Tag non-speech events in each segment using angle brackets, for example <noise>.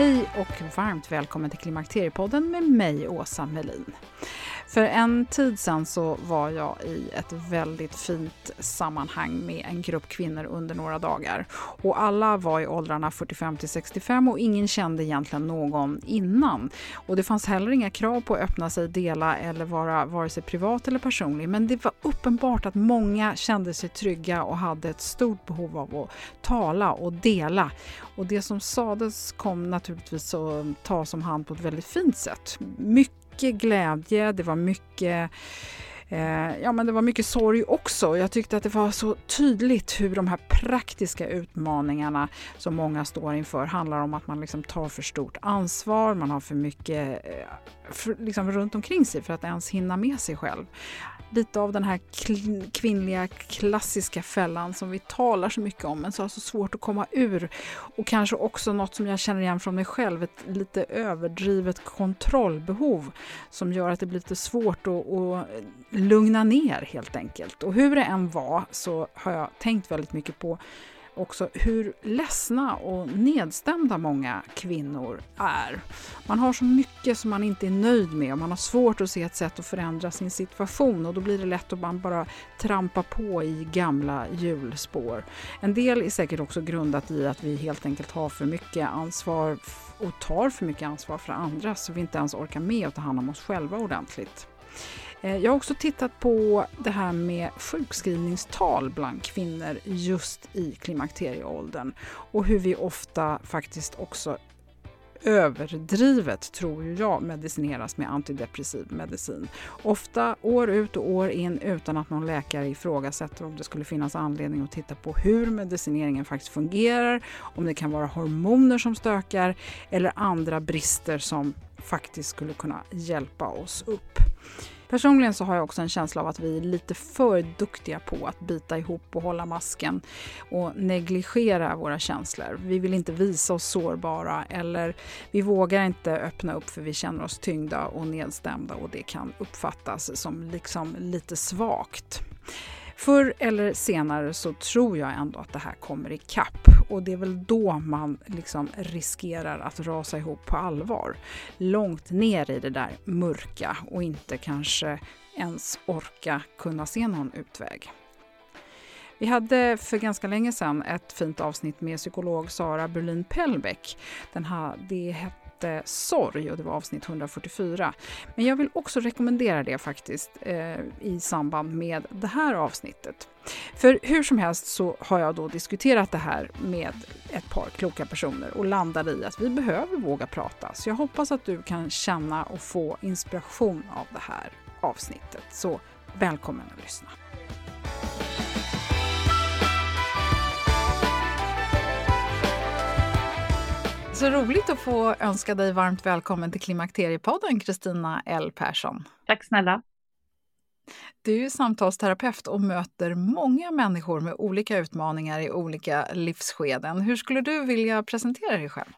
Hej och varmt välkommen till Klimakteriepodden med mig, Åsa Melin. För en tid sedan så var jag i ett väldigt fint sammanhang med en grupp kvinnor under några dagar. Och alla var i åldrarna 45 till 65 och ingen kände egentligen någon innan. Och det fanns heller inga krav på att öppna sig, dela eller vara vare sig privat eller personlig. Men det var uppenbart att många kände sig trygga och hade ett stort behov av att tala och dela. Och det som sades kom naturligtvis att tas om hand på ett väldigt fint sätt. Mycket mycket glädje, det var mycket eh, ja, men det var mycket sorg också. Jag tyckte att det var så tydligt hur de här praktiska utmaningarna som många står inför handlar om att man liksom tar för stort ansvar, man har för mycket eh, för, liksom runt omkring sig för att ens hinna med sig själv lite av den här kvinnliga klassiska fällan som vi talar så mycket om men så har så svårt att komma ur. Och kanske också något som jag känner igen från mig själv, ett lite överdrivet kontrollbehov som gör att det blir lite svårt att, att lugna ner helt enkelt. Och hur det än var så har jag tänkt väldigt mycket på också hur ledsna och nedstämda många kvinnor är. Man har så mycket som man inte är nöjd med och man har svårt att se ett sätt att förändra sin situation och då blir det lätt att man bara trampa på i gamla hjulspår. En del är säkert också grundat i att vi helt enkelt har för mycket ansvar och tar för mycket ansvar för andra så vi inte ens orkar med att ta hand om oss själva ordentligt. Eh, jag har också tittat på det här med sjukskrivningstal bland kvinnor just i klimakterieåldern och hur vi ofta faktiskt också överdrivet, tror jag, medicineras med antidepressiv medicin. Ofta år ut och år in utan att någon läkare ifrågasätter om det skulle finnas anledning att titta på hur medicineringen faktiskt fungerar, om det kan vara hormoner som stökar eller andra brister som faktiskt skulle kunna hjälpa oss upp. Personligen så har jag också en känsla av att vi är lite för duktiga på att bita ihop och hålla masken och negligera våra känslor. Vi vill inte visa oss sårbara eller vi vågar inte öppna upp för vi känner oss tyngda och nedstämda och det kan uppfattas som liksom lite svagt. Förr eller senare så tror jag ändå att det här kommer ikapp och det är väl då man liksom riskerar att rasa ihop på allvar. Långt ner i det där mörka och inte kanske ens orka kunna se någon utväg. Vi hade för ganska länge sedan ett fint avsnitt med psykolog Sara Berlin Pellbeck. Den här, det hette Sorg och det var avsnitt 144. Men jag vill också rekommendera det faktiskt eh, i samband med det här avsnittet. För hur som helst så har jag då diskuterat det här med ett par kloka personer och landade i att vi behöver våga prata. Så jag hoppas att du kan känna och få inspiration av det här avsnittet. Så välkommen att lyssna. Så roligt att få önska dig varmt välkommen till Klimakteriepodden, Kristina L Persson. Tack snälla. Du är samtalsterapeut och möter många människor med olika utmaningar i olika livsskeden. Hur skulle du vilja presentera dig själv?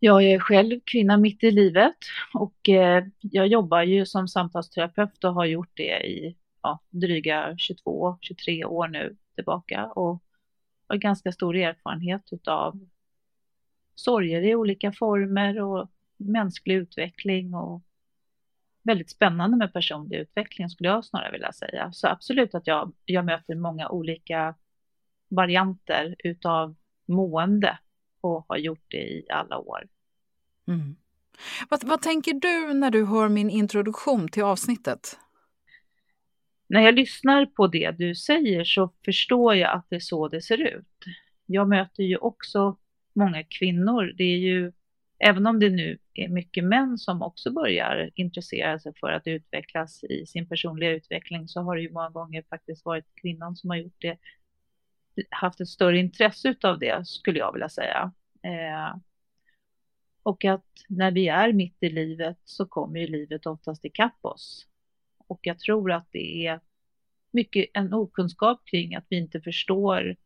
Jag är själv kvinna mitt i livet och eh, jag jobbar ju som samtalsterapeut och har gjort det i ja, dryga 22-23 år nu tillbaka. Och har ganska stor erfarenhet utav sorger i olika former och mänsklig utveckling och väldigt spännande med personlig utveckling skulle jag snarare vilja säga. Så absolut att jag, jag möter många olika varianter utav mående och har gjort det i alla år. Mm. Vad, vad tänker du när du hör min introduktion till avsnittet? När jag lyssnar på det du säger så förstår jag att det är så det ser ut. Jag möter ju också många kvinnor. Det är ju, även om det nu är mycket män som också börjar intressera sig för att utvecklas i sin personliga utveckling, så har det ju många gånger faktiskt varit kvinnan som har gjort det, haft ett större intresse av det, skulle jag vilja säga. Eh, och att när vi är mitt i livet så kommer ju livet oftast ikapp oss. Och jag tror att det är mycket en okunskap kring att vi inte förstår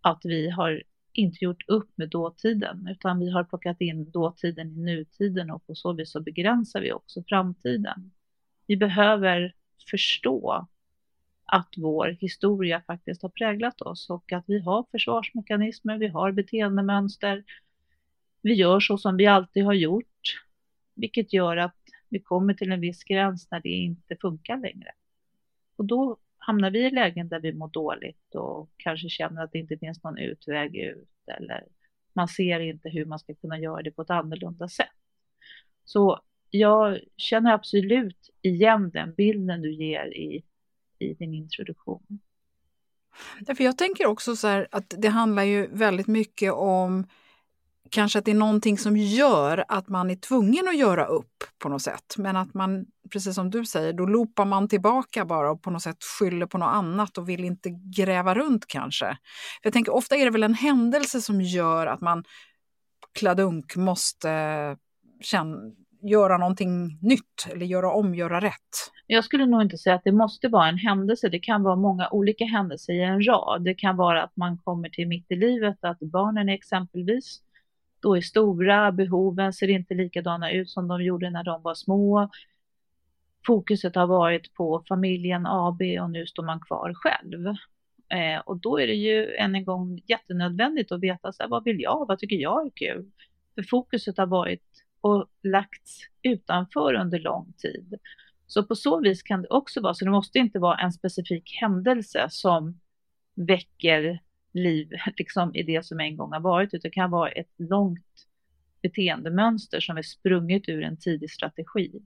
att vi har inte gjort upp med dåtiden, utan vi har plockat in dåtiden i nutiden och på så vis så begränsar vi också framtiden. Vi behöver förstå att vår historia faktiskt har präglat oss och att vi har försvarsmekanismer, vi har beteendemönster. Vi gör så som vi alltid har gjort, vilket gör att vi kommer till en viss gräns när det inte funkar längre. Och då hamnar vi i lägen där vi mår dåligt och kanske känner att det inte finns någon utväg ut eller man ser inte hur man ska kunna göra det på ett annorlunda sätt. Så jag känner absolut igen den bilden du ger i, i din introduktion. Därför jag tänker också så här att det handlar ju väldigt mycket om kanske att det är någonting som gör att man är tvungen att göra upp på något sätt. Men att man, precis som du säger, då loopar man tillbaka bara och på något sätt skyller på något annat och vill inte gräva runt kanske. För jag tänker ofta är det väl en händelse som gör att man kladunk måste känna, göra någonting nytt eller göra om, göra rätt. Jag skulle nog inte säga att det måste vara en händelse. Det kan vara många olika händelser i en rad. Det kan vara att man kommer till mitt i livet, att barnen exempelvis då är stora, behoven ser inte likadana ut som de gjorde när de var små. Fokuset har varit på familjen AB och nu står man kvar själv. Eh, och då är det ju än en gång jättenödvändigt att veta så här, vad vill jag, vad tycker jag är kul? För fokuset har varit och lagts utanför under lång tid. Så på så vis kan det också vara, så det måste inte vara en specifik händelse som väcker liv <laughs> liksom, i det som en gång har varit, utan det kan vara ett långt beteendemönster som är sprunget ur en tidig strategi.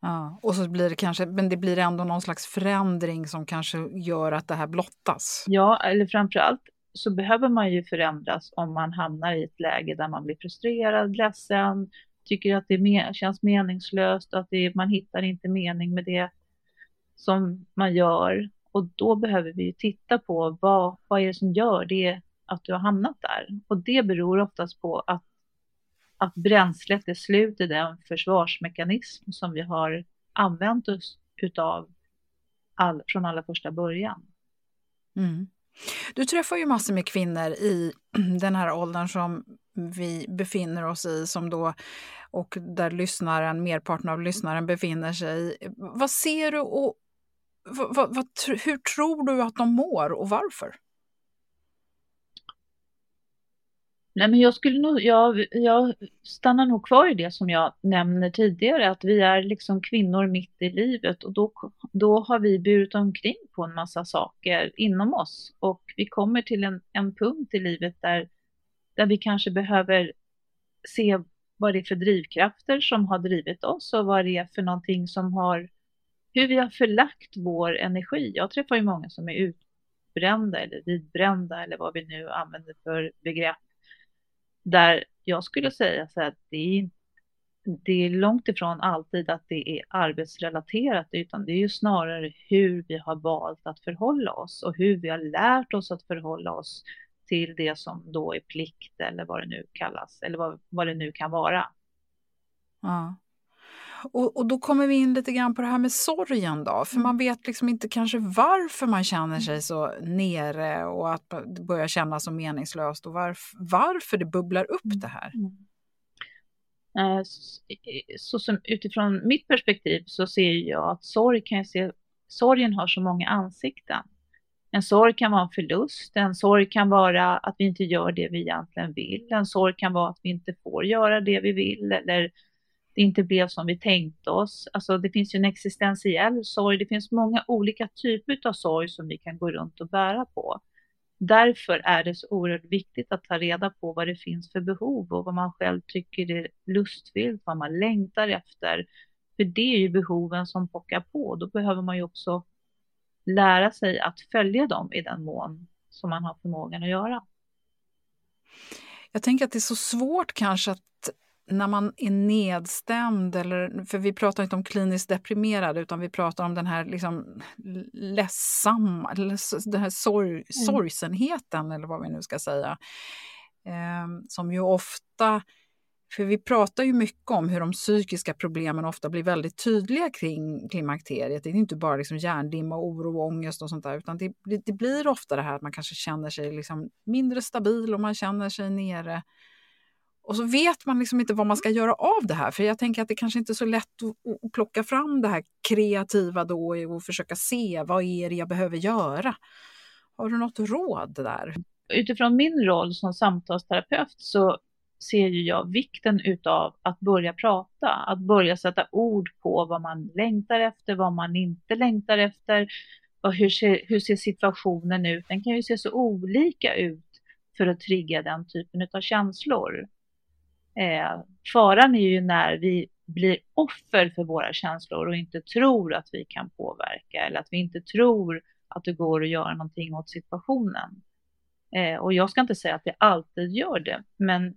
Ja, och så blir det kanske, men det blir ändå någon slags förändring som kanske gör att det här blottas. Ja, eller framförallt så behöver man ju förändras om man hamnar i ett läge där man blir frustrerad, ledsen, tycker att det me känns meningslöst, att det, man hittar inte mening med det som man gör. Och då behöver vi titta på vad, vad är det som gör det att du har hamnat där? Och det beror oftast på att, att bränslet är slut i den försvarsmekanism som vi har använt oss utav all, från allra första början. Mm. Du träffar ju massor med kvinnor i <clears throat> den här åldern som vi befinner oss i som då, och där lyssnaren, merparten av lyssnaren befinner sig. Vad ser du och vad, vad, vad, hur tror du att de mår och varför? Nej, men jag, skulle nog, jag, jag stannar nog kvar i det som jag nämnde tidigare, att vi är liksom kvinnor mitt i livet och då, då har vi burit omkring på en massa saker inom oss och vi kommer till en, en punkt i livet där, där vi kanske behöver se vad det är för drivkrafter som har drivit oss och vad det är för någonting som har hur vi har förlagt vår energi. Jag träffar ju många som är utbrända eller vidbrända eller vad vi nu använder för begrepp. Där jag skulle säga så att det är, det är långt ifrån alltid att det är arbetsrelaterat, utan det är ju snarare hur vi har valt att förhålla oss och hur vi har lärt oss att förhålla oss till det som då är plikt eller vad det nu kallas eller vad, vad det nu kan vara. Ja. Och, och, då kommer vi in lite grann på det här med sorgen då, för mm. man vet liksom inte kanske varför man känner sig så nere och att det börjar kännas så meningslöst och varf, varför det bubblar upp det här. Mm. Eh, så som, utifrån mitt perspektiv så ser jag att sorg kan jag se, sorgen har så många ansikten. En sorg kan vara en förlust, en sorg kan vara att vi inte gör det vi egentligen vill, en sorg kan vara att vi inte får göra det vi vill eller det inte blev som vi tänkte oss. Alltså det finns ju en existentiell sorg, det finns många olika typer av sorg som vi kan gå runt och bära på. Därför är det så oerhört viktigt att ta reda på vad det finns för behov och vad man själv tycker är lustfyllt, vad man längtar efter. För det är ju behoven som pockar på. Då behöver man ju också lära sig att följa dem i den mån som man har förmågan att göra. Jag tänker att det är så svårt kanske att när man är nedstämd, eller, för vi pratar inte om kliniskt deprimerad utan vi pratar om den här liksom ledsamma, den här sorg, mm. sorgsenheten eller vad vi nu ska säga. Eh, som ju ofta, för vi pratar ju mycket om hur de psykiska problemen ofta blir väldigt tydliga kring klimakteriet. Det är inte bara liksom hjärndimma, oro och ångest och sånt där utan det, det blir ofta det här att man kanske känner sig liksom mindre stabil och man känner sig nere och så vet man liksom inte vad man ska göra av det här. För jag tänker att det kanske inte är så lätt att, att plocka fram det här kreativa då och försöka se vad är det jag behöver göra. Har du något råd där? Utifrån min roll som samtalsterapeut så ser ju jag vikten utav att börja prata, att börja sätta ord på vad man längtar efter, vad man inte längtar efter. Och hur, ser, hur ser situationen ut? Den kan ju se så olika ut för att trigga den typen av känslor. Eh, faran är ju när vi blir offer för våra känslor och inte tror att vi kan påverka eller att vi inte tror att det går att göra någonting åt situationen. Eh, och jag ska inte säga att det alltid gör det, men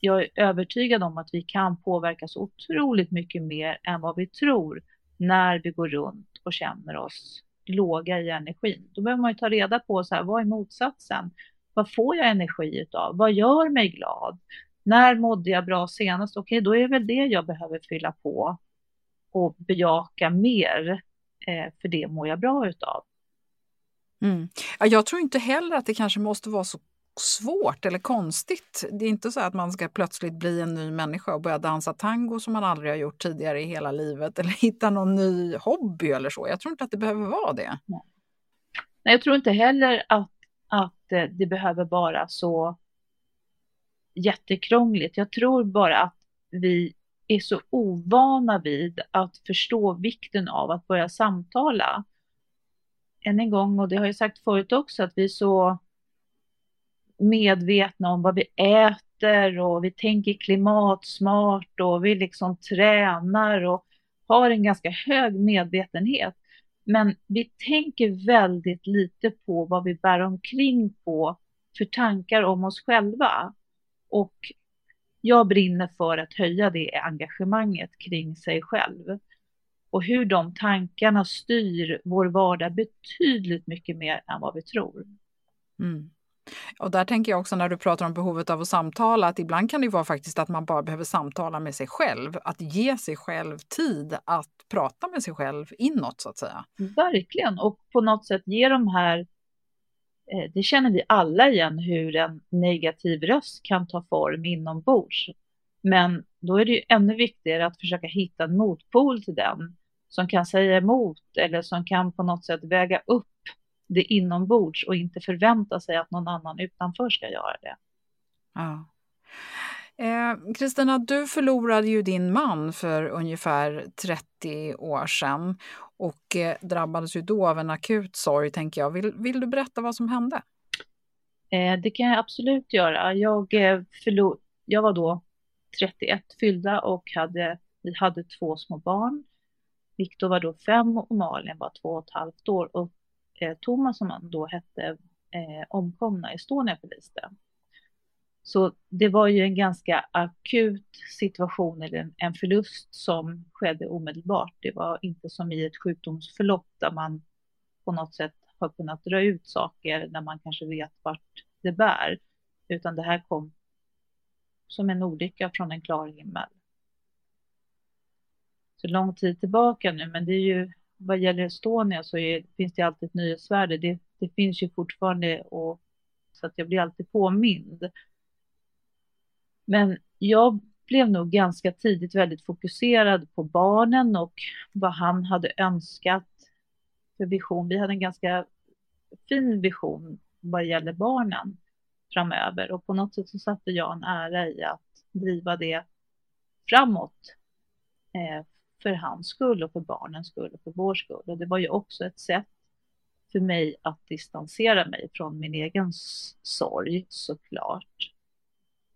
jag är övertygad om att vi kan påverka så otroligt mycket mer än vad vi tror när vi går runt och känner oss låga i energin. Då behöver man ju ta reda på så här, vad är motsatsen? Vad får jag energi utav? Vad gör mig glad? När mådde jag bra senast? Okej, okay, då är det väl det jag behöver fylla på och bejaka mer, eh, för det mår jag bra utav. Mm. Ja, jag tror inte heller att det kanske måste vara så svårt eller konstigt. Det är inte så att man ska plötsligt bli en ny människa och börja dansa tango som man aldrig har gjort tidigare i hela livet eller <laughs> hitta någon ny hobby eller så. Jag tror inte att det behöver vara det. Nej, jag tror inte heller att, att eh, det behöver vara så jättekrångligt. Jag tror bara att vi är så ovana vid att förstå vikten av att börja samtala. Än en gång, och det har jag sagt förut också, att vi är så medvetna om vad vi äter och vi tänker klimatsmart och vi liksom tränar och har en ganska hög medvetenhet. Men vi tänker väldigt lite på vad vi bär omkring på för tankar om oss själva. Och jag brinner för att höja det engagemanget kring sig själv. Och hur de tankarna styr vår vardag betydligt mycket mer än vad vi tror. Mm. Och där tänker jag också när du pratar om behovet av att samtala, att ibland kan det vara faktiskt att man bara behöver samtala med sig själv. Att ge sig själv tid att prata med sig själv inåt så att säga. Verkligen, och på något sätt ge de här Eh, det känner vi alla igen hur en negativ röst kan ta form inombords. Men då är det ju ännu viktigare att försöka hitta en motpol till den som kan säga emot eller som kan på något sätt väga upp det inombords och inte förvänta sig att någon annan utanför ska göra det. Ja. Eh, Kristina, eh, du förlorade ju din man för ungefär 30 år sedan och eh, drabbades ju då av en akut sorg, tänker jag. Vill, vill du berätta vad som hände? Eh, det kan jag absolut göra. Jag, eh, förlor, jag var då 31 fyllda och hade, vi hade två små barn. Viktor var då fem och Malin var två och ett halvt år. Och eh, Thomas, som han då hette, eh, omkom när Estonia förliste. Så det var ju en ganska akut situation eller en, förlust som skedde omedelbart. Det var inte som i ett sjukdomsförlopp där man på något sätt har kunnat dra ut saker när man kanske vet vart det bär, utan det här kom som en olycka från en klar himmel. Så lång tid tillbaka nu, men det är ju vad gäller Estonia så är, finns det alltid ett nyhetsvärde. Det, det finns ju fortfarande och så att jag blir alltid påmind men jag blev nog ganska tidigt väldigt fokuserad på barnen och vad han hade önskat för vision. Vi hade en ganska fin vision vad gäller barnen framöver och på något sätt så satte jag en ära i att driva det framåt eh, för hans skull och för barnens skull och för vår skull. Och det var ju också ett sätt för mig att distansera mig från min egen sorg såklart.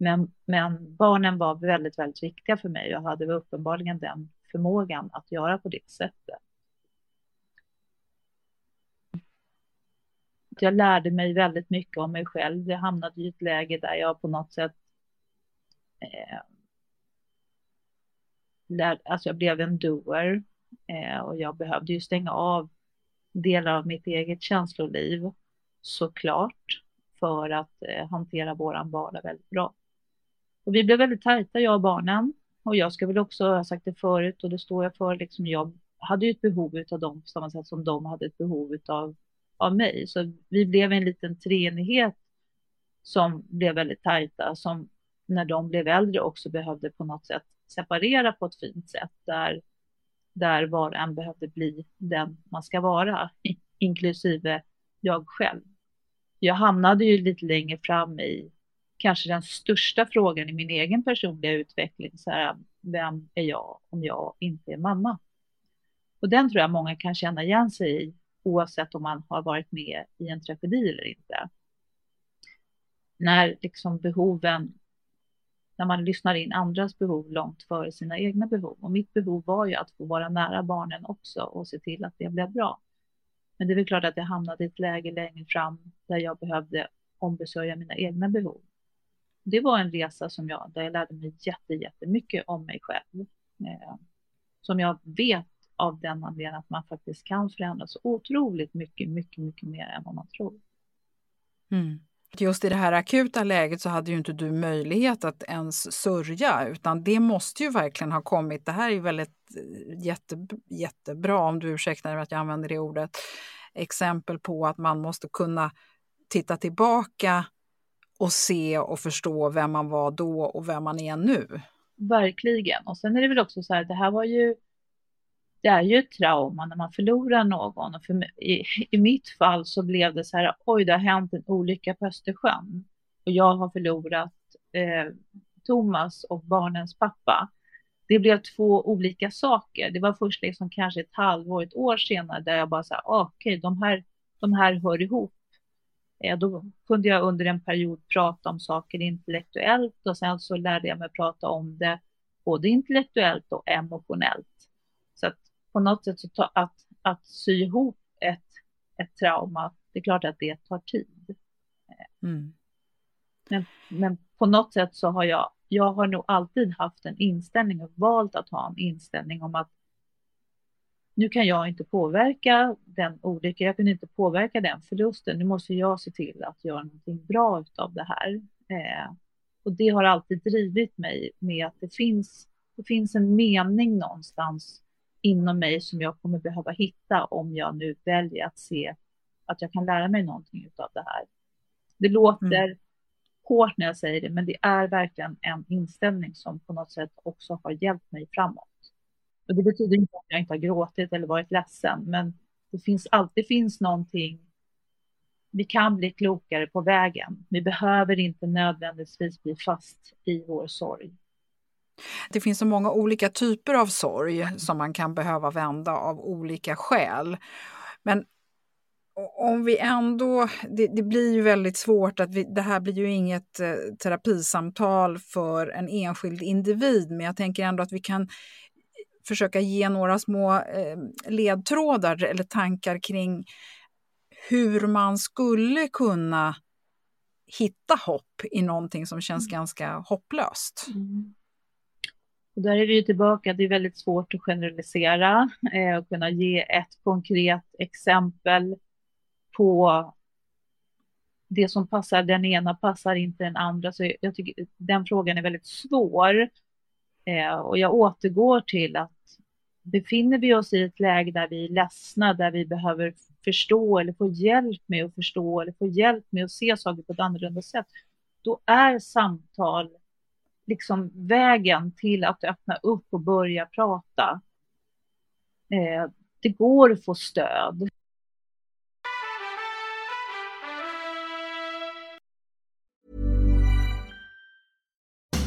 Men, men barnen var väldigt, väldigt viktiga för mig och hade uppenbarligen den förmågan att göra på det sättet. Jag lärde mig väldigt mycket om mig själv. Jag hamnade i ett läge där jag på något sätt eh, lär, alltså jag blev en doer eh, och jag behövde ju stänga av delar av mitt eget känsloliv såklart för att eh, hantera våran vardag väldigt bra. Och vi blev väldigt tajta, jag och barnen. Och jag ska väl också ha sagt det förut och det står jag för, liksom jag hade ju ett behov av dem på samma sätt som de hade ett behov av, av mig. Så vi blev en liten treenighet som blev väldigt tajta, som när de blev äldre också behövde på något sätt separera på ett fint sätt, där, där var och en behövde bli den man ska vara, <laughs> inklusive jag själv. Jag hamnade ju lite längre fram i kanske den största frågan i min egen personliga utveckling. Så här, vem är jag om jag inte är mamma? Och den tror jag många kan känna igen sig i oavsett om man har varit med i en tragedi eller inte. När liksom behoven, när man lyssnar in andras behov långt före sina egna behov. Och mitt behov var ju att få vara nära barnen också och se till att det blev bra. Men det är väl klart att jag hamnade i ett läge längre fram där jag behövde ombesörja mina egna behov det var en resa som jag, där jag lärde mig jätte, jättemycket om mig själv. Eh, som jag vet av den anledningen att man faktiskt kan förändras otroligt mycket, mycket, mycket mer än vad man tror. Mm. Just i det här akuta läget så hade ju inte du möjlighet att ens sörja utan det måste ju verkligen ha kommit. Det här är ju väldigt eh, jätte, jättebra, om du ursäktar att jag använder det ordet, exempel på att man måste kunna titta tillbaka och se och förstå vem man var då och vem man är nu. Verkligen. Och sen är det väl också så här, det här var ju, det är ju ett trauma när man förlorar någon. Och för, i, I mitt fall så blev det så här, oj, det har hänt en olycka på Östersjön och jag har förlorat eh, Thomas och barnens pappa. Det blev två olika saker. Det var först liksom kanske ett halvår, ett år senare där jag bara sa, ah, okej, okay, de här, de här hör ihop då kunde jag under en period prata om saker intellektuellt och sen så lärde jag mig prata om det både intellektuellt och emotionellt. Så att på något sätt ta, att, att sy ihop ett, ett trauma, det är klart att det tar tid. Mm. Men, men på något sätt så har jag, jag har nog alltid haft en inställning och valt att ha en inställning om att nu kan jag inte påverka den olyckan, jag kan inte påverka den förlusten. Nu måste jag se till att göra någonting bra av det här. Eh, och det har alltid drivit mig med att det finns, det finns en mening någonstans inom mig som jag kommer behöva hitta om jag nu väljer att se att jag kan lära mig någonting av det här. Det låter mm. hårt när jag säger det, men det är verkligen en inställning som på något sätt också har hjälpt mig framåt. Och det betyder inte att jag inte har gråtit eller varit ledsen, men det finns alltid finns någonting. Vi kan bli klokare på vägen. Vi behöver inte nödvändigtvis bli fast i vår sorg. Det finns så många olika typer av sorg som man kan behöva vända av olika skäl. Men om vi ändå, det, det, blir ju väldigt svårt att vi, det här blir ju inget eh, terapisamtal för en enskild individ, men jag tänker ändå att vi kan försöka ge några små eh, ledtrådar eller tankar kring hur man skulle kunna hitta hopp i någonting som känns mm. ganska hopplöst. Mm. Och där är vi tillbaka, det är väldigt svårt att generalisera eh, och kunna ge ett konkret exempel på det som passar den ena passar inte den andra. Så jag tycker den frågan är väldigt svår. Eh, och jag återgår till att befinner vi oss i ett läge där vi är ledsna, där vi behöver förstå eller få hjälp med att förstå eller få hjälp med att se saker på ett annorlunda sätt, då är samtal liksom vägen till att öppna upp och börja prata. Eh, det går att få stöd.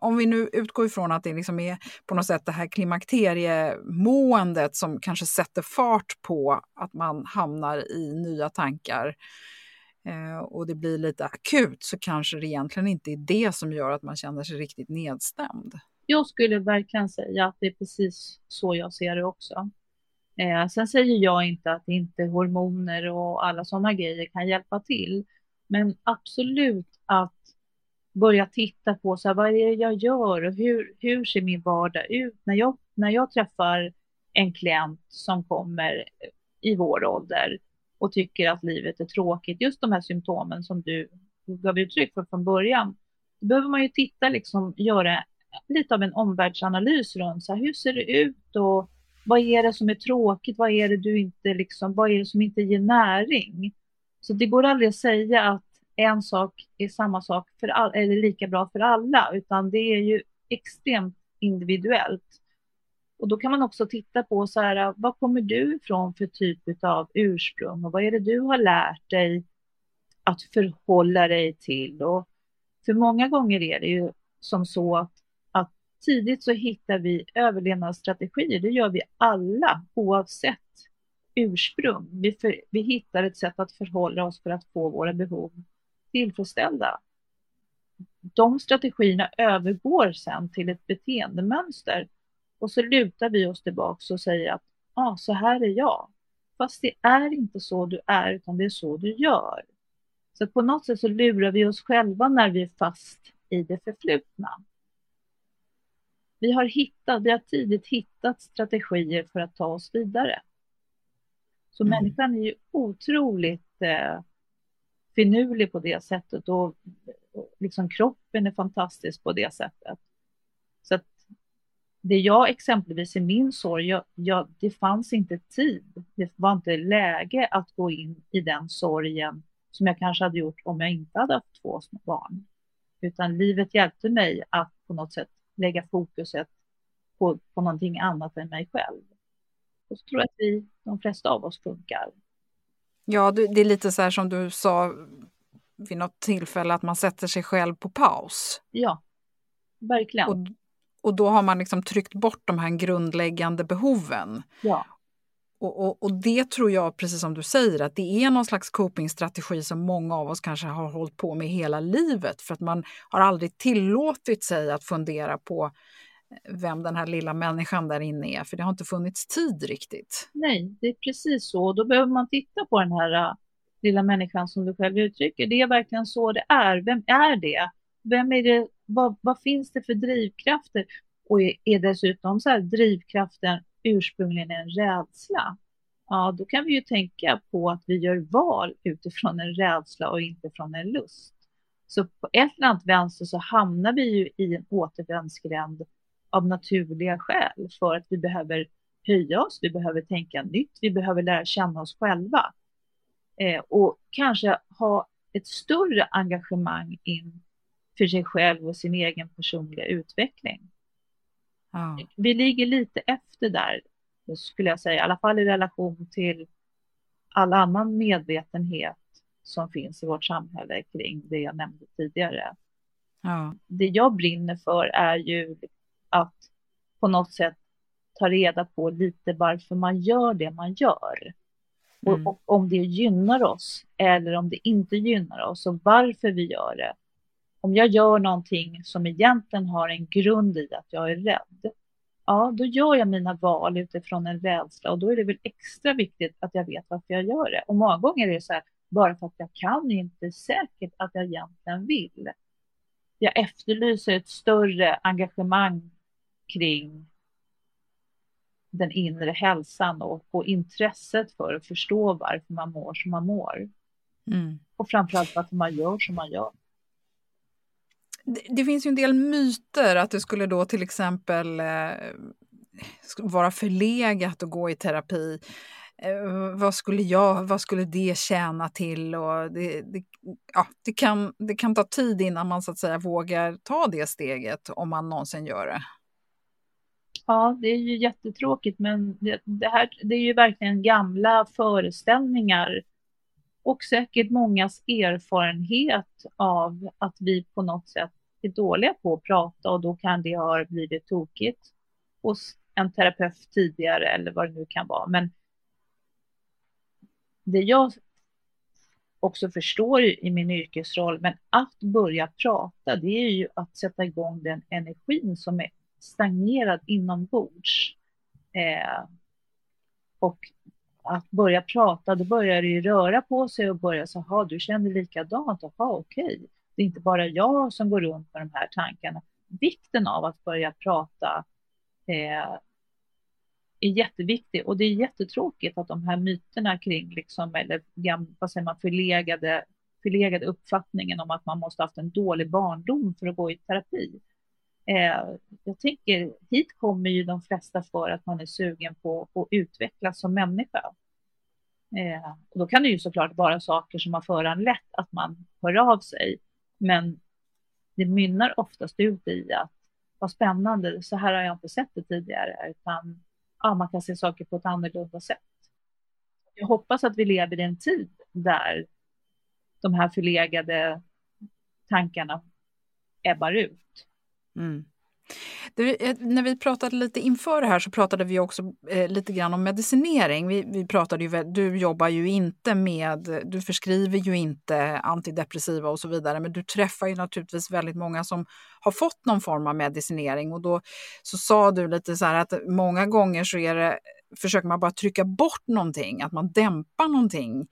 Om vi nu utgår ifrån att det liksom är på något sätt det här klimakteriemåendet som kanske sätter fart på att man hamnar i nya tankar eh, och det blir lite akut så kanske det egentligen inte är det som gör att man känner sig riktigt nedstämd. Jag skulle verkligen säga att det är precis så jag ser det också. Eh, sen säger jag inte att inte hormoner och alla sådana grejer kan hjälpa till. Men absolut att börja titta på så här, vad är det jag gör och hur, hur ser min vardag ut? När jag, när jag träffar en klient som kommer i vår ålder och tycker att livet är tråkigt, just de här symptomen som du gav uttryck för från början, då behöver man ju titta, liksom göra lite av en omvärldsanalys runt så här, hur ser det ut och vad är det som är tråkigt? Vad är det du inte liksom, vad är det som inte ger näring? Så det går aldrig att säga att en sak är samma sak för all, eller lika bra för alla, utan det är ju extremt individuellt. Och då kan man också titta på så här, vad kommer du ifrån för typ av ursprung och vad är det du har lärt dig att förhålla dig till? Och för många gånger är det ju som så att, att tidigt så hittar vi överlevnadsstrategier. Det gör vi alla oavsett ursprung. Vi, för, vi hittar ett sätt att förhålla oss för att få våra behov tillfredsställda. De strategierna övergår sen till ett beteendemönster och så lutar vi oss tillbaka och säger att ah, så här är jag. Fast det är inte så du är, utan det är så du gör. Så på något sätt så lurar vi oss själva när vi är fast i det förflutna. Vi har, hittat, vi har tidigt hittat strategier för att ta oss vidare. Så mm. människan är ju otroligt eh, finurlig på det sättet och liksom kroppen är fantastisk på det sättet. Så att det jag exempelvis i min sorg, jag, jag, det fanns inte tid. Det var inte läge att gå in i den sorgen som jag kanske hade gjort om jag inte hade haft två små barn. Utan livet hjälpte mig att på något sätt lägga fokuset på, på någonting annat än mig själv. Och så tror jag att vi, de flesta av oss funkar. Ja, det är lite så här som du sa vid något tillfälle att man sätter sig själv på paus. Ja, verkligen. Och, och då har man liksom tryckt bort de här grundläggande behoven. Ja. Och, och, och, det tror jag, precis som du säger, att det är någon slags copingstrategi som många av oss kanske har hållit på med hela livet för att man har aldrig tillåtit sig att fundera på vem den här lilla människan där inne är, för det har inte funnits tid riktigt. Nej, det är precis så. Då behöver man titta på den här äh, lilla människan som du själv uttrycker. Det är verkligen så det är. Vem är det? Vem är det? Vad, vad finns det för drivkrafter? Och är, är dessutom så här drivkraften ursprungligen en rädsla? ja då kan vi ju tänka på att vi gör val utifrån en rädsla och inte från en lust. Så på ett eller annat vänster så hamnar vi ju i en återvändsgränd av naturliga skäl för att vi behöver höja oss, vi behöver tänka nytt, vi behöver lära känna oss själva. Eh, och kanske ha ett större engagemang in för sig själv och sin egen personliga utveckling. Ja. Vi ligger lite efter där, skulle jag säga, i alla fall i relation till all annan medvetenhet som finns i vårt samhälle kring det jag nämnde tidigare. Ja. Det jag brinner för är ju att på något sätt ta reda på lite varför man gör det man gör. Mm. Och, och, om det gynnar oss eller om det inte gynnar oss och varför vi gör det. Om jag gör någonting som egentligen har en grund i att jag är rädd, ja, då gör jag mina val utifrån en rädsla och då är det väl extra viktigt att jag vet varför jag gör det. Och många gånger är det så här, bara för att jag kan inte säkert att jag egentligen vill. Jag efterlyser ett större engagemang kring den inre hälsan och, och intresset för att förstå varför man mår som man mår. Mm. Och framförallt varför man gör som man gör. Det, det, finns ju en del myter att det skulle då till exempel eh, vara förlegat att gå i terapi. Eh, vad, skulle jag, vad skulle det tjäna till? Och det, det, ja, det, kan, det kan ta tid innan man så att säga vågar ta det steget om man någonsin gör det. Ja, det är ju jättetråkigt, men det, det, här, det är ju verkligen gamla föreställningar och säkert mångas erfarenhet av att vi på något sätt är dåliga på att prata och då kan det ha blivit tokigt hos en terapeut tidigare eller vad det nu kan vara. Men det jag också förstår i min yrkesroll, men att börja prata, det är ju att sätta igång den energin som är stagnerad inombords. Eh, och att börja prata, då börjar det ju röra på sig och börja så, jaha, du känner likadant, jaha, okej. Det är inte bara jag som går runt med de här tankarna. Vikten av att börja prata eh, är jätteviktig och det är jättetråkigt att de här myterna kring, liksom, eller vad säger man, förlegade, förlegade uppfattningen om att man måste ha haft en dålig barndom för att gå i terapi. Eh, jag tänker, hit kommer ju de flesta för att man är sugen på att utvecklas som människa. Eh, och då kan det ju såklart vara saker som har föranlett att man hör av sig. Men det mynnar oftast ut i att vad spännande, så här har jag inte sett det tidigare, utan ja, man kan se saker på ett annorlunda sätt. Jag hoppas att vi lever i en tid där de här förlegade tankarna ebbar ut. Mm. Det, eh, när vi pratade lite inför det här så pratade vi också eh, lite grann om medicinering. Vi, vi pratade ju, du jobbar ju inte med, du förskriver ju inte antidepressiva och så vidare, men du träffar ju naturligtvis väldigt många som har fått någon form av medicinering och då så sa du lite så här att många gånger så är det, försöker man bara trycka bort någonting, att man dämpar någonting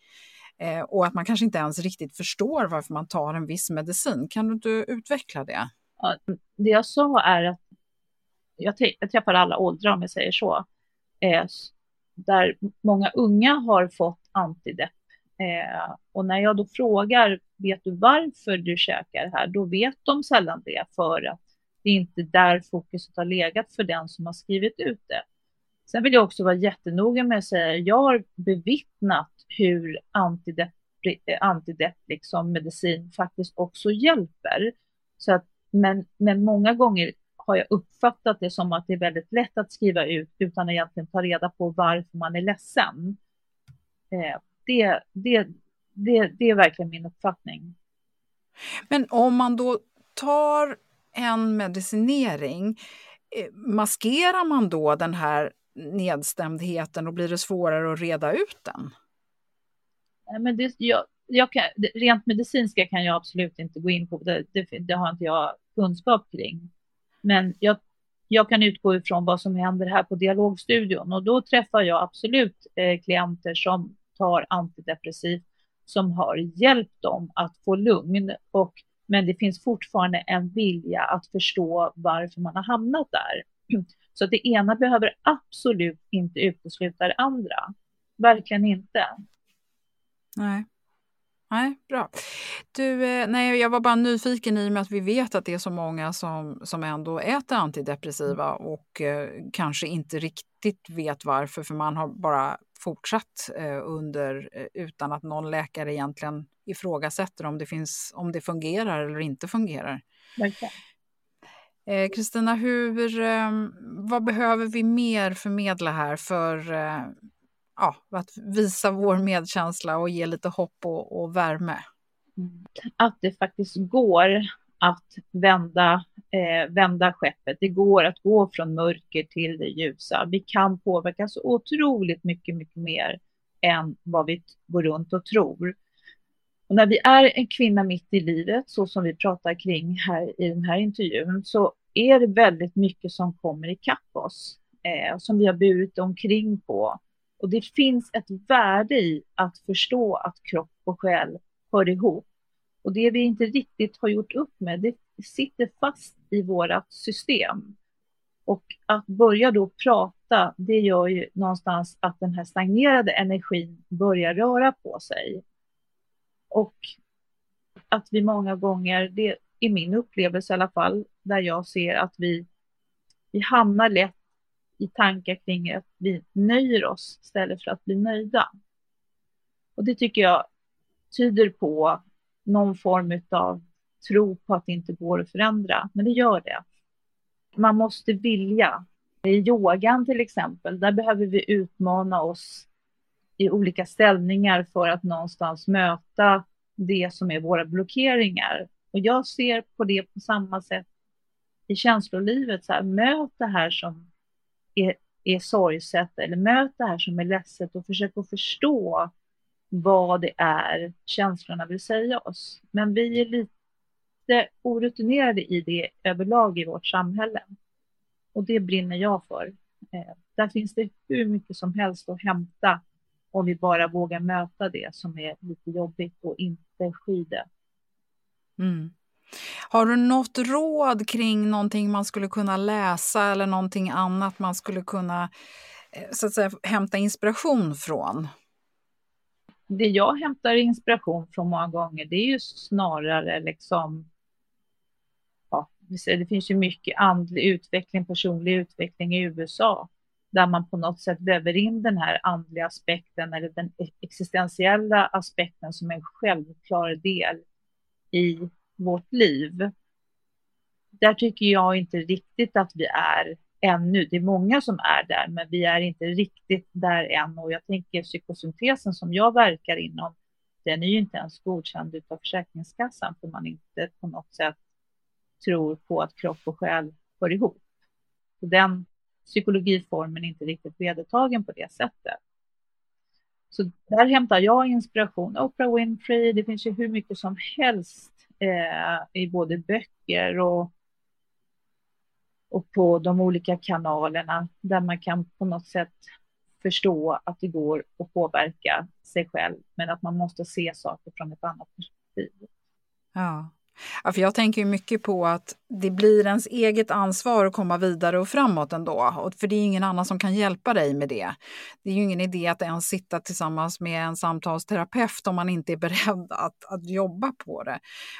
eh, och att man kanske inte ens riktigt förstår varför man tar en viss medicin. Kan du inte utveckla det? Det jag sa är att jag, jag träffar alla åldrar om jag säger så, eh, där många unga har fått antidepp. Eh, och när jag då frågar, vet du varför du käkar här? Då vet de sällan det för att det är inte där fokuset har legat för den som har skrivit ut det. Sen vill jag också vara jättenoga med att säga, jag har bevittnat hur antidepp, eh, antidepp liksom medicin faktiskt också hjälper. Så att men, men många gånger har jag uppfattat det som att det är väldigt lätt att skriva ut utan att egentligen ta reda på varför man är ledsen. Eh, det, det, det, det är verkligen min uppfattning. Men om man då tar en medicinering, eh, maskerar man då den här nedstämdheten och blir det svårare att reda ut den? Men det, jag, jag kan, rent medicinska kan jag absolut inte gå in på, det, det, det har inte jag kunskap kring. Men jag, jag kan utgå ifrån vad som händer här på dialogstudion och då träffar jag absolut eh, klienter som tar antidepressivt som har hjälpt dem att få lugn. Och, men det finns fortfarande en vilja att förstå varför man har hamnat där. <clears throat> Så det ena behöver absolut inte utesluta det andra. verkligen inte. Nej. Nej, bra. Du, eh, nej, jag var bara nyfiken i och med att vi vet att det är så många som, som ändå äter antidepressiva och eh, kanske inte riktigt vet varför, för man har bara fortsatt eh, under eh, utan att någon läkare egentligen ifrågasätter om det, finns, om det fungerar eller inte fungerar. Eh, Kristina, hur, eh, vad behöver vi mer förmedla här för ja, att visa vår medkänsla och ge lite hopp och, och värme. Mm. Att det faktiskt går att vända, eh, vända skeppet. Det går att gå från mörker till det ljusa. Vi kan påverka så otroligt mycket, mycket mer än vad vi går runt och tror. Och när vi är en kvinna mitt i livet, så som vi pratar kring här i den här intervjun, så är det väldigt mycket som kommer ikapp oss, eh, som vi har burit omkring på. Och det finns ett värde i att förstå att kropp och själ hör ihop. Och det vi inte riktigt har gjort upp med, det sitter fast i vårt system. Och att börja då prata, det gör ju någonstans att den här stagnerade energin börjar röra på sig. Och att vi många gånger, det är min upplevelse i alla fall, där jag ser att vi, vi hamnar lätt i tankar kring att vi nöjer oss istället för att bli nöjda. Och det tycker jag tyder på någon form av tro på att det inte går att förändra, men det gör det. Man måste vilja. I yogan till exempel, där behöver vi utmana oss i olika ställningar för att någonstans möta det som är våra blockeringar. Och jag ser på det på samma sätt i känslolivet, så här, möt det här som är, är sorgset eller möt det här som är ledset och försök att förstå vad det är känslorna vill säga oss. Men vi är lite orutinerade i det överlag i vårt samhälle. Och det brinner jag för. Eh, där finns det hur mycket som helst att hämta om vi bara vågar möta det som är lite jobbigt och inte sky det. Mm. Har du något råd kring någonting man skulle kunna läsa eller någonting annat man skulle kunna eh, så att säga, hämta inspiration från? Det jag hämtar inspiration från många gånger det är ju snarare liksom ja, det finns ju mycket andlig utveckling, personlig utveckling i USA där man på något sätt väver in den här andliga aspekten eller den e-, existentiella aspekten som en självklar del i vårt liv. Där tycker jag inte riktigt att vi är ännu. Det är många som är där, men vi är inte riktigt där än. Och jag tänker psykosyntesen som jag verkar inom, den är ju inte ens godkänd av Försäkringskassan för man inte på något sätt tror på att kropp och själ hör ihop. Så den psykologiformen är inte riktigt vedertagen på det sättet. Så där hämtar jag inspiration. Oprah Winfrey, det finns ju hur mycket som helst eh, i både böcker och, och på de olika kanalerna där man kan på något sätt förstå att det går att påverka sig själv, men att man måste se saker från ett annat perspektiv. Ja. Ja, för jag tänker mycket på att det blir ens eget ansvar att komma vidare och framåt ändå. För det är ingen annan som kan hjälpa dig med det. Det är ju ingen idé att ens sitta tillsammans med en samtalsterapeut om man inte är beredd <laughs> att, att jobba på det.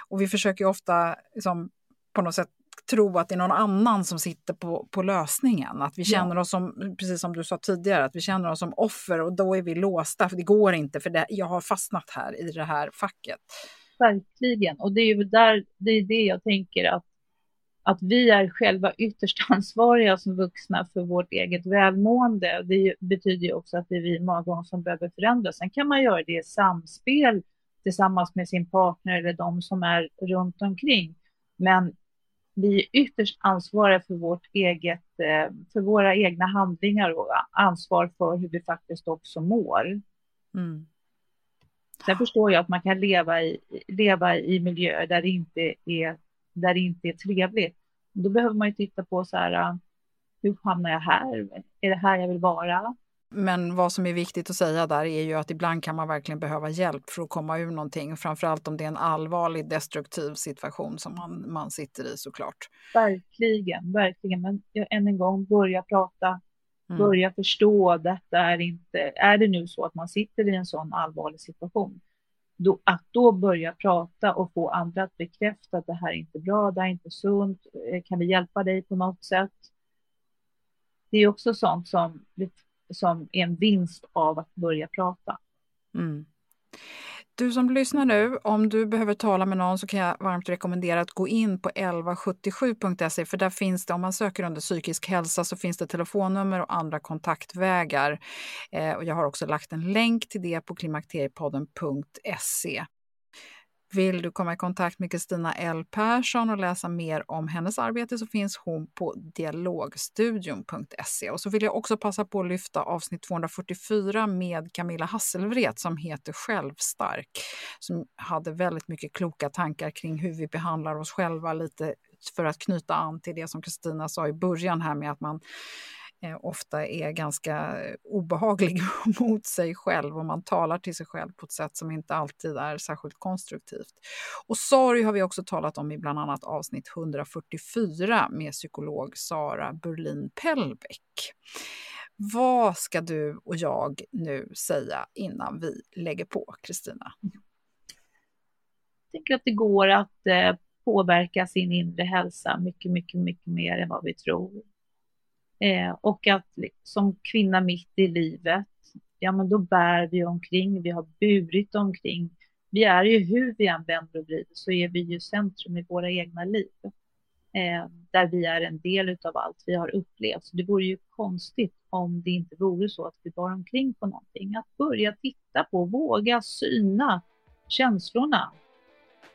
Och vi försöker ofta liksom, på något sätt tro att det är någon annan som sitter på, på lösningen. Att vi känner ja. oss som, precis som du sa tidigare, att vi känner oss som offer och då är vi låsta. För det går inte, för det, jag har fastnat här i det här facket verkligen. Och det är ju där, det är det jag tänker att, att vi är själva ytterst <laughs> ansvariga som vuxna för vårt eget välmående. Det betyder ju också att det är vi många gånger som behöver förändras. Sen kan man göra det i samspel tillsammans med sin partner eller de som är runt omkring. Men vi är ytterst ansvariga för, vårt eget, eh, för våra egna handlingar och ansvar för hur vi faktiskt också mår. Mm. Sen förstår jag att man kan leva i, leva i miljöer där det inte är, där det inte är trevligt. Då behöver man ju titta på så här, hur hamnar jag här? Är det här jag vill vara? Men vad som är viktigt att säga där är ju att ibland kan man verkligen behöva hjälp för att komma ur någonting. Framförallt om det är en allvarlig destruktiv situation som man, man sitter i såklart. Verkligen, verkligen. Men än en gång, börja prata Mm. Börja förstå att detta är inte, är det nu så att man sitter i en sån allvarlig situation, då, att då börja prata och få andra att bekräfta att det här är inte bra, det här är inte sunt, eh, kan vi hjälpa dig på något sätt? Det är också sånt som, som är en vinst av att börja prata. Mm. Du som lyssnar nu, om du behöver tala med någon så kan jag varmt rekommendera att gå in på 1177.se för där finns det, om man söker under psykisk hälsa så finns det telefonnummer och andra kontaktvägar. Eh, och jag har också lagt en länk till det på klimakteriepodden.se. Vill du komma i kontakt med Kristina L Persson och läsa mer om hennes arbete så finns hon på dialogstudion.se. Och så vill jag också passa på att lyfta avsnitt 244 med Camilla Hasselvret som heter Självstark, som hade väldigt mycket kloka tankar kring hur vi behandlar oss själva, lite för att knyta an till det som Kristina sa i början här med att man Eh, ofta är ganska eh, obehaglig <laughs> mot sig själv och man talar till sig själv på ett sätt som inte alltid är särskilt konstruktivt. Och sorg har vi också talat om i bland annat avsnitt 144 med psykolog Sara Berlin Pellbeck. Vad ska du och jag nu säga innan vi lägger på, Kristina? Jag tycker att det går att eh, påverka sin inre hälsa mycket, mycket, mycket mer än vad vi tror. Eh, och att som kvinna mitt i livet, ja men då bär vi omkring, vi har burit omkring. Vi är ju hur vi än vänder och vrider så är vi ju centrum i våra egna liv. Eh, där vi är en del av allt vi har upplevt. Så det vore ju konstigt om det inte vore så att vi bar omkring på någonting. Att börja titta på, våga syna känslorna.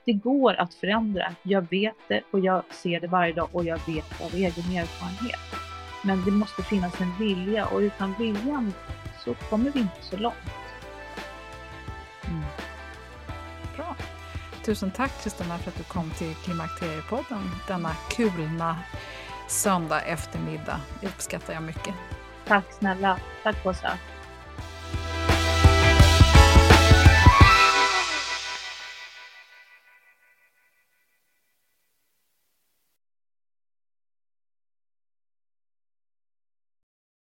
Det går att förändra. Jag vet det och jag ser det varje dag och jag vet av egen erfarenhet. Men det måste finnas en vilja och utan viljan så kommer vi inte så långt. Mm. Bra. Tusen tack Kristina för att du kom till Klimakteriepodden denna kulna söndag eftermiddag. Det uppskattar jag mycket. Tack snälla. Tack Åsa.